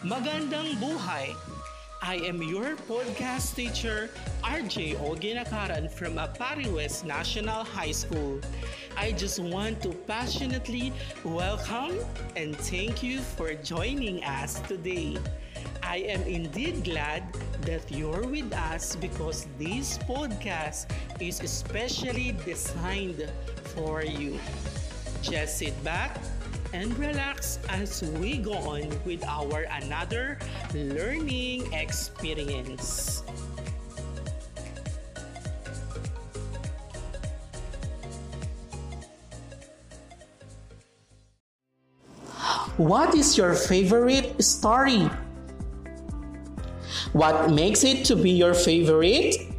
Magandang buhay! I am your podcast teacher, RJ Oginakaran from Apari West National High School. I just want to passionately welcome and thank you for joining us today. I am indeed glad that you're with us because this podcast is especially designed for you. Just sit back and relax as we go on with our another learning experience. What is your favorite story? What makes it to be your favorite?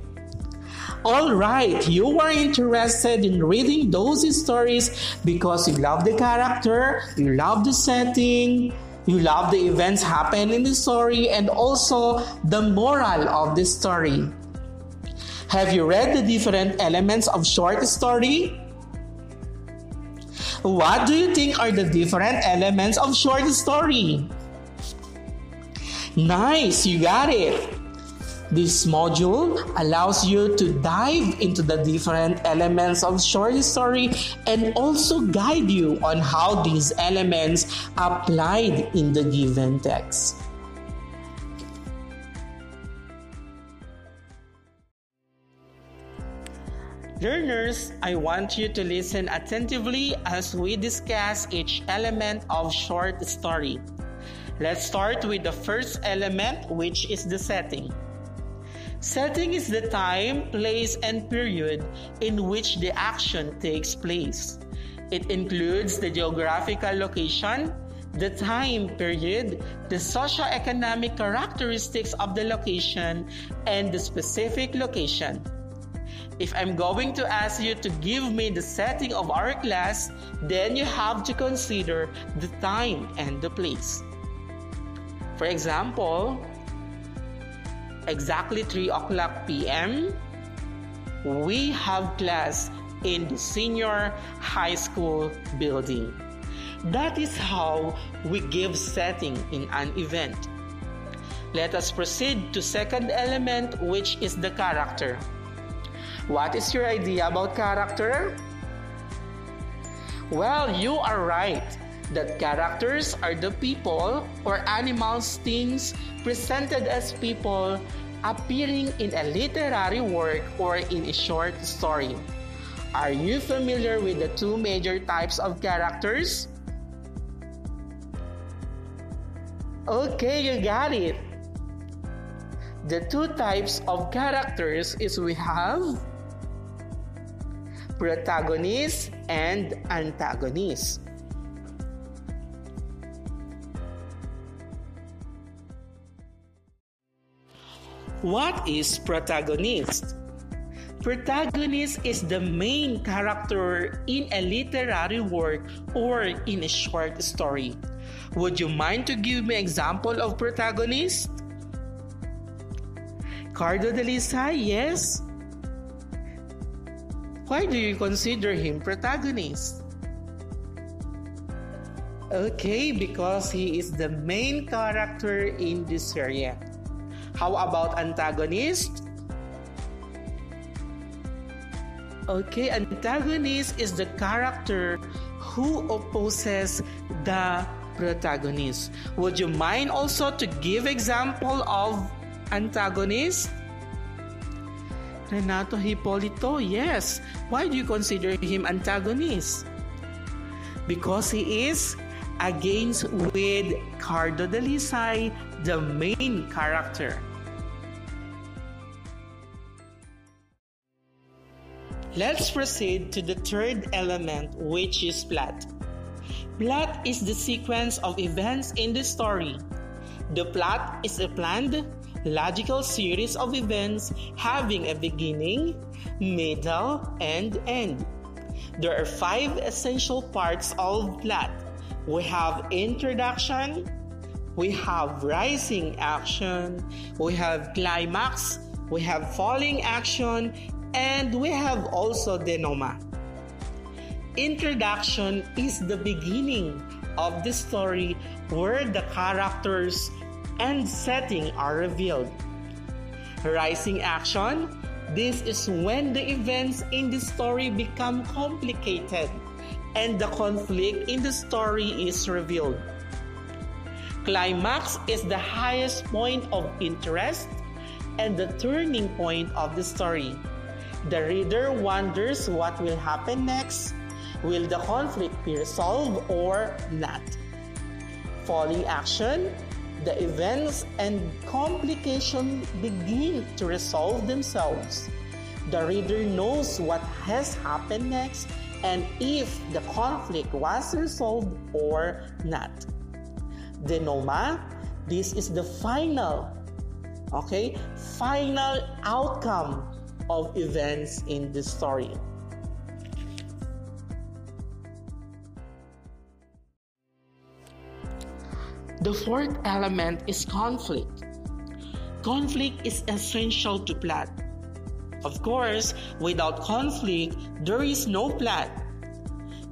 All right, you are interested in reading those stories because you love the character, you love the setting, you love the events happen in the story, and also the moral of the story. Have you read the different elements of short story? What do you think are the different elements of short story? Nice, you got it. This module allows you to dive into the different elements of short story and also guide you on how these elements applied in the given text. Learners, I want you to listen attentively as we discuss each element of short story. Let's start with the first element, which is the setting. Setting is the time, place, and period in which the action takes place. It includes the geographical location, the time period, the socio-economic characteristics of the location, and the specific location. If I'm going to ask you to give me the setting of our class, then you have to consider the time and the place. For example, exactly 3 o'clock p.m., we have class in the senior high school building. That is how we give setting in an event. Let us proceed to second element which is the character. What is your idea about character? Well, you are right that characters are the people or animals, things presented as people appearing in a literary work or in a short story. Are you familiar with the two major types of characters? Okay, you got it. The two types of characters is we have protagonist and antagonist. What is protagonist? Protagonist is the main character in a literary work or in a short story. Would you mind to give me example of protagonist? Cardo Dalisay, yes. Why do you consider him protagonist? Okay, because he is the main character in this area. How about antagonist? Okay, antagonist is the character who opposes the protagonist. Would you mind also to give example of antagonist? Renato Hipolito, yes. Why do you consider him antagonist? Because he is against with Cardo Dalisay, the main character. Let's proceed to the third element, which is plot. Plot is the sequence of events in the story. The plot is a planned, logical series of events having a beginning, middle, and end. There are five essential parts of plot. We have introduction, we have rising action, we have climax, we have falling action, and we have also the denouement. Introduction is the beginning of the story where the characters and setting are revealed. Rising action this is when the events in the story become complicated and the conflict in the story is revealed. Climax is the highest point of interest and the turning point of the story. The reader wonders what will happen next. Will the conflict be resolved or not? Falling action, the events and complications begin to resolve themselves. The reader knows what has happened next and if the conflict was resolved or not. Denouement, this is the final, okay, final outcome of events in the story. The fourth element is conflict. Conflict is essential to plot. Of course, without conflict, there is no plot.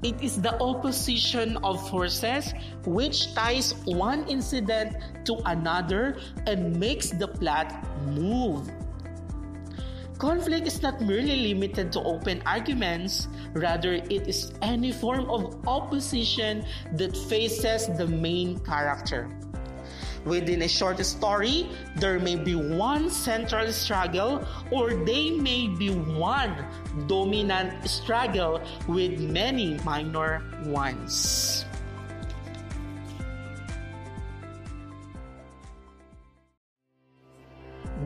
It is the opposition of forces which ties one incident to another and makes the plot move. Conflict is not merely limited to open arguments, rather, it is any form of opposition that faces the main character. Within a short story, there may be one central struggle or they may be one dominant struggle with many minor ones.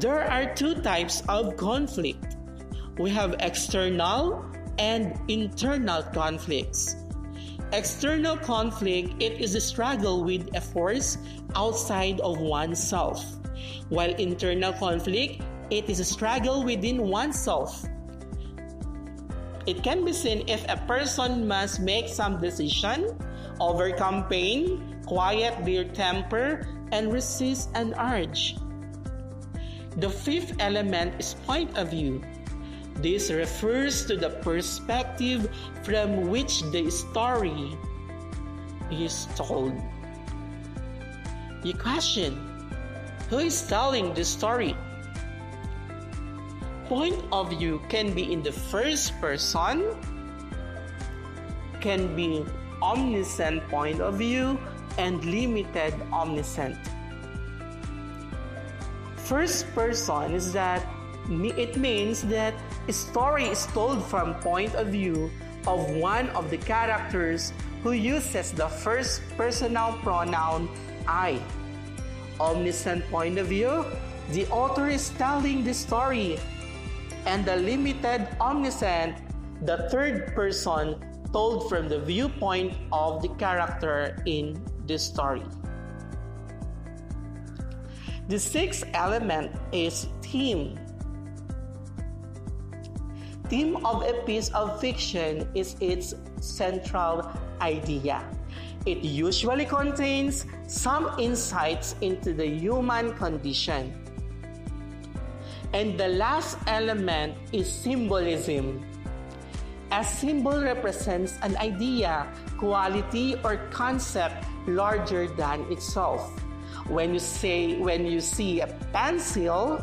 There are two types of conflict. We have external and internal conflicts. External conflict it is a struggle with a force outside of oneself, while internal conflict it is a struggle within oneself. It can be seen if a person must make some decision, overcome pain, quiet their temper, and resist an urge. The fifth element is point of view. This refers to the perspective from which the story is told. You question who is telling the story? Point of view can be in the first person, can be omniscient point of view, and limited omniscient first person is that it means that a story is told from point of view of one of the characters who uses the first personal pronoun I. Omniscient point of view, the author is telling the story, and the limited omniscient, the third person told from the viewpoint of the character in the story. The sixth element is theme. Theme of a piece of fiction is its central idea. It usually contains some insights into the human condition. And the last element is symbolism. A symbol represents an idea, quality, or concept larger than itself. When you say when you see a pencil,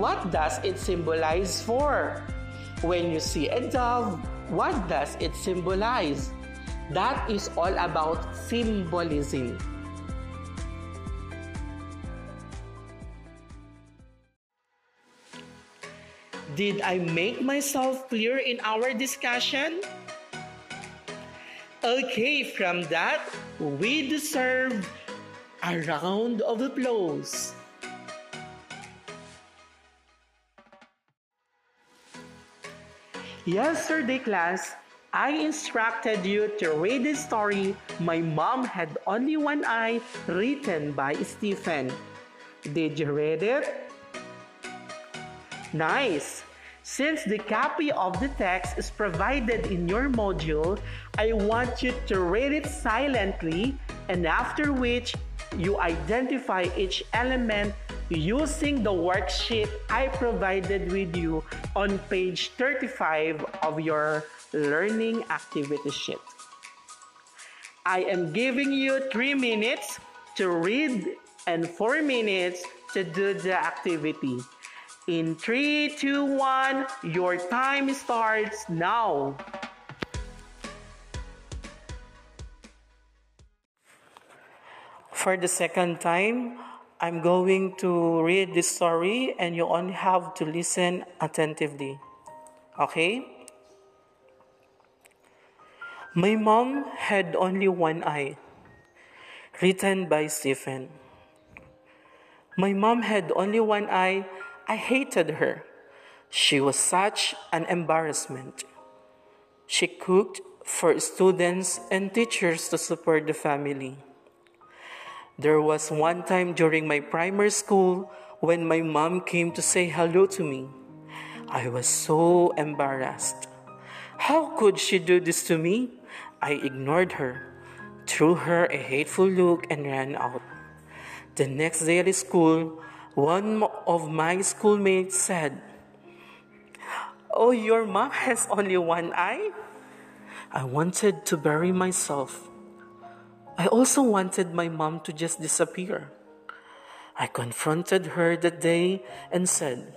what does it symbolize for? When you see a dove, what does it symbolize? That is all about symbolism. Did I make myself clear in our discussion? Okay, from that, we deserve a round of applause. Yesterday, class, I instructed you to read the story My Mom Had Only One Eye written by Stephen. Did you read it? Nice! Since the copy of the text is provided in your module, I want you to read it silently and after which you identify each element using the worksheet I provided with you on page 35 of your learning activity sheet. I am giving you three minutes to read and 4 minutes to do the activity. In 3, 2, 1, your time starts now. For the second time, I'm going to read this story and you only have to listen attentively. Okay? My mom had only one eye. Written by Stephen. My mom had only one eye. I hated her. She was such an embarrassment. She cooked for students and teachers to support the family. There was one time during my primary school when my mom came to say hello to me. I was so embarrassed. How could she do this to me? I ignored her, threw her a hateful look, and ran out. The next day at school, one of my schoolmates said, Oh, your mom has only one eye? I wanted to bury myself. I also wanted my mom to just disappear. I confronted her that day and said,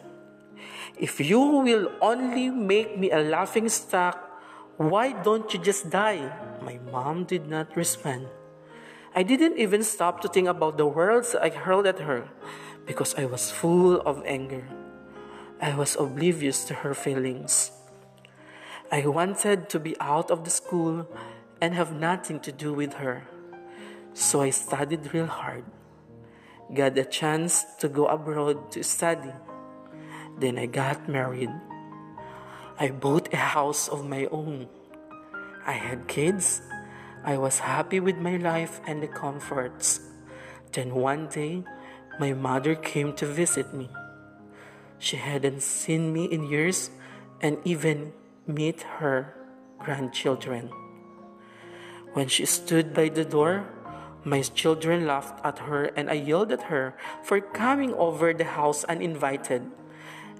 If you will only make me a laughing stock, why don't you just die? My mom did not respond. I didn't even stop to think about the words I hurled at her because I was full of anger. I was oblivious to her feelings. I wanted to be out of the school and have nothing to do with her. So I studied real hard, got a chance to go abroad to study. Then I got married. I bought a house of my own. I had kids. I was happy with my life and the comforts. Then one day, my mother came to visit me. She hadn't seen me in years and even meet her grandchildren. When she stood by the door, my children laughed at her and I yelled at her for coming over the house uninvited.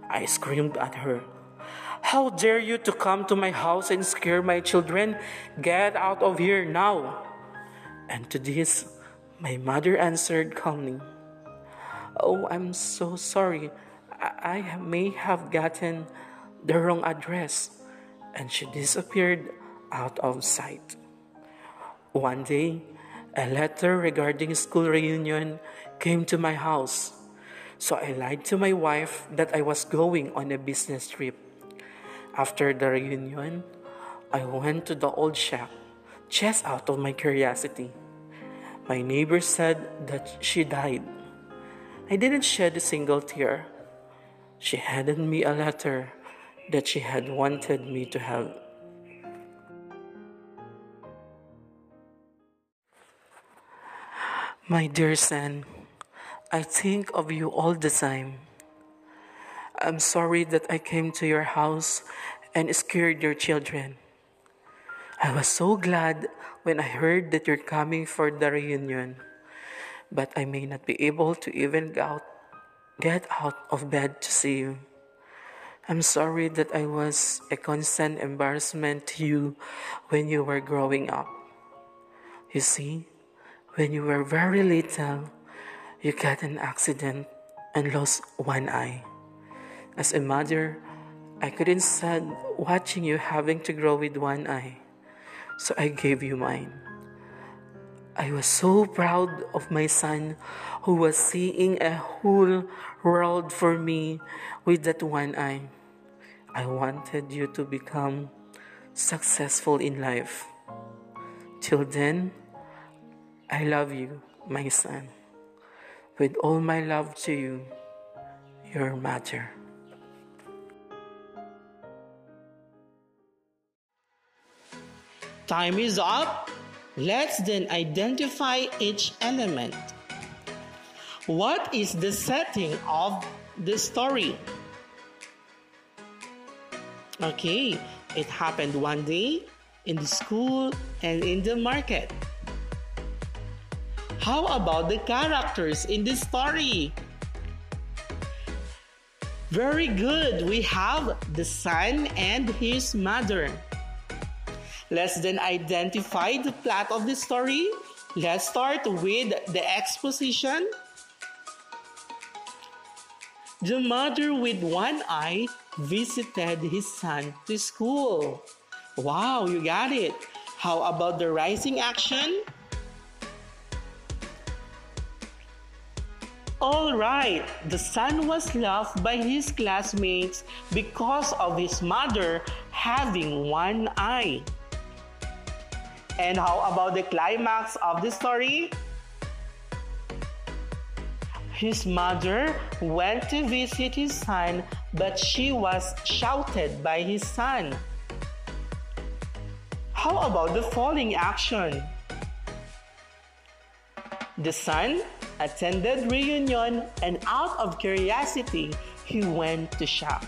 I screamed at her. How dare you to come to my house and scare my children? Get out of here now. And to this, my mother answered calmly, Oh, I'm so sorry. I, I may have gotten the wrong address. And she disappeared out of sight. One day, a letter regarding school reunion came to my house. So I lied to my wife that I was going on a business trip. After the reunion, I went to the old shack just out of my curiosity. My neighbor said that she died. I didn't shed a single tear. She handed me a letter that she had wanted me to have My dear son, I think of you all the time. I'm sorry that I came to your house and scared your children. I was so glad when I heard that you're coming for the reunion, but I may not be able to even get out of bed to see you. I'm sorry that I was a constant embarrassment to you when you were growing up. You see, when you were very little, you got an accident and lost one eye. As a mother, I couldn't stand watching you having to grow with one eye, so I gave you mine. I was so proud of my son who was seeing a whole world for me with that one eye. I wanted you to become successful in life. Till then, I love you, my son. With all my love to you, your mother. Time is up. Let's then identify each element. What is the setting of the story? Okay, it happened one day in the school and in the market. How about the characters in this story? Very good. We have the son and his mother. Let's then identify the plot of the story. Let's start with the exposition. The mother with one eye visited his son to school. Wow, you got it. How about the rising action? All right, the son was loved by his classmates because of his mother having one eye. And how about the climax of the story? His mother went to visit his son, but she was shouted by his son. How about the falling action? The son attended reunion and out of curiosity, he went to shop.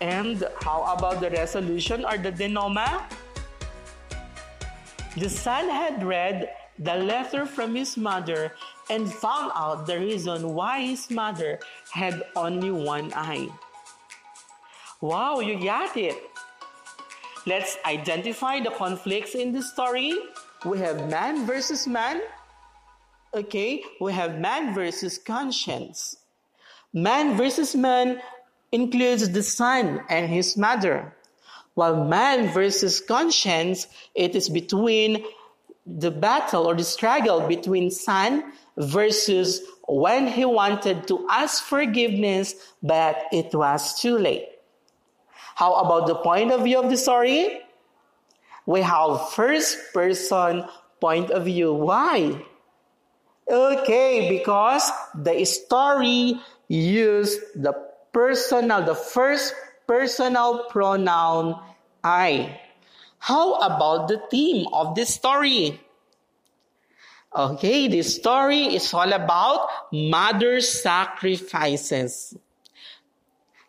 And how about the resolution or the denouement? The son had read the letter from his mother and found out the reason why his mother had only one eye. Wow, you got it! Let's identify the conflicts in the story we have man versus man. Okay, we have man versus conscience. Man versus man includes the son and his mother, while man versus conscience, it is between the battle or the struggle between son versus when he wanted to ask forgiveness, but it was too late. How about the point of view of the story? We have first person point of view. Why? Okay, because the story used the personal, the first personal pronoun I. How about the theme of this story? Okay, this story is all about mother sacrifices.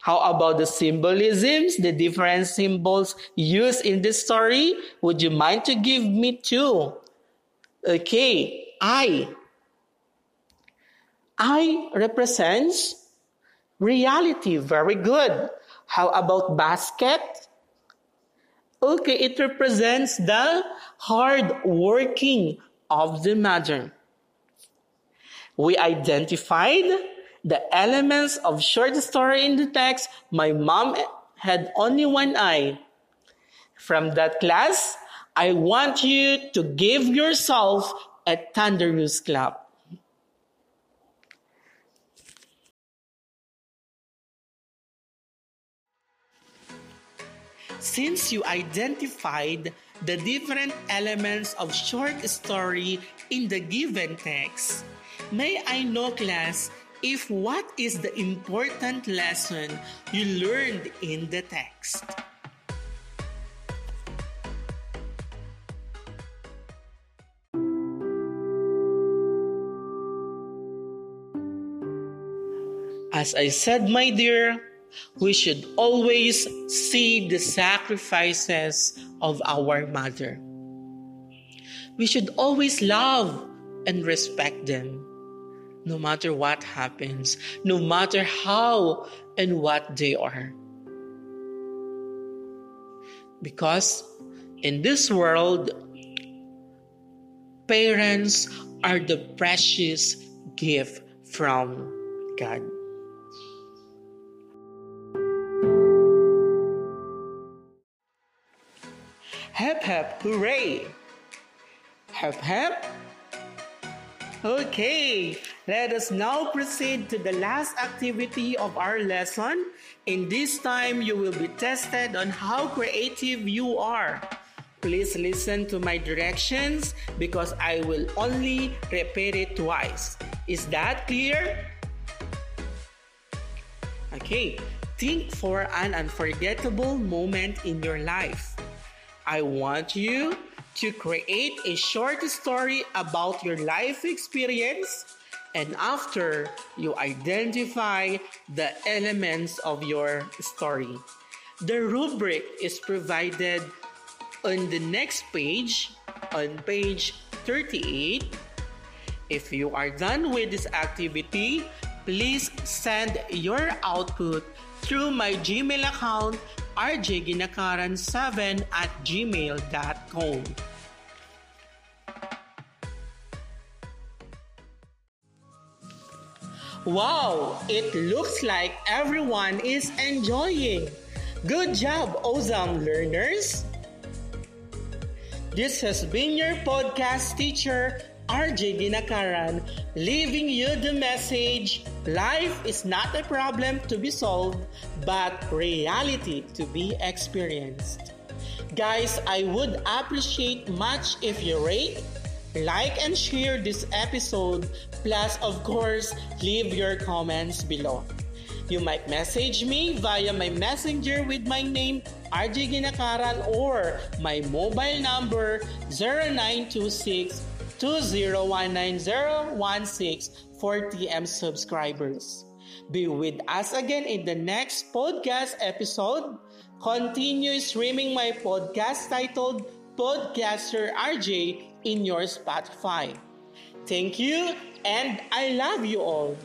How about the symbolisms, the different symbols used in this story? Would you mind to give me two? Okay, Eye. Eye represents reality. Very good. How about basket? Okay, it represents the hard working of the mother. We identified the elements of short story in the text, my mom had only one eye. From that class, I want you to give yourself a thunderous clap. Since you identified the different elements of short story in the given text, may I know class if what is the important lesson you learned in the text. As I said, my dear, we should always see the sacrifices of our mother. We should always love and respect them no matter what happens, no matter how and what they are. Because in this world, parents are the precious gift from God. Hep hep hooray! Hep hep Okay, let us now proceed to the last activity of our lesson. In this time, you will be tested on how creative you are. Please listen to my directions because I will only repeat it twice. Is that clear? Okay, think for an unforgettable moment in your life. I want you to create a short story about your life experience and after you identify the elements of your story. The rubric is provided on the next page, on page 38. If you are done with this activity, please send your output through my Gmail account rjginakaran7 at gmail.com. Wow, it looks like everyone is enjoying. Good job, awesome learners! This has been your podcast teacher, RJ Ginakaran, leaving you the message life is not a problem to be solved, but reality to be experienced. Guys, I would appreciate much if you rate, like, and share this episode. Plus, of course, leave your comments below. You might message me via my messenger with my name, RJ Ginakaran, or my mobile number 0926 2019016 for TM subscribers. Be with us again in the next podcast episode. Continue streaming my podcast titled Podcaster RJ in your Spotify. Thank you, and I love you all.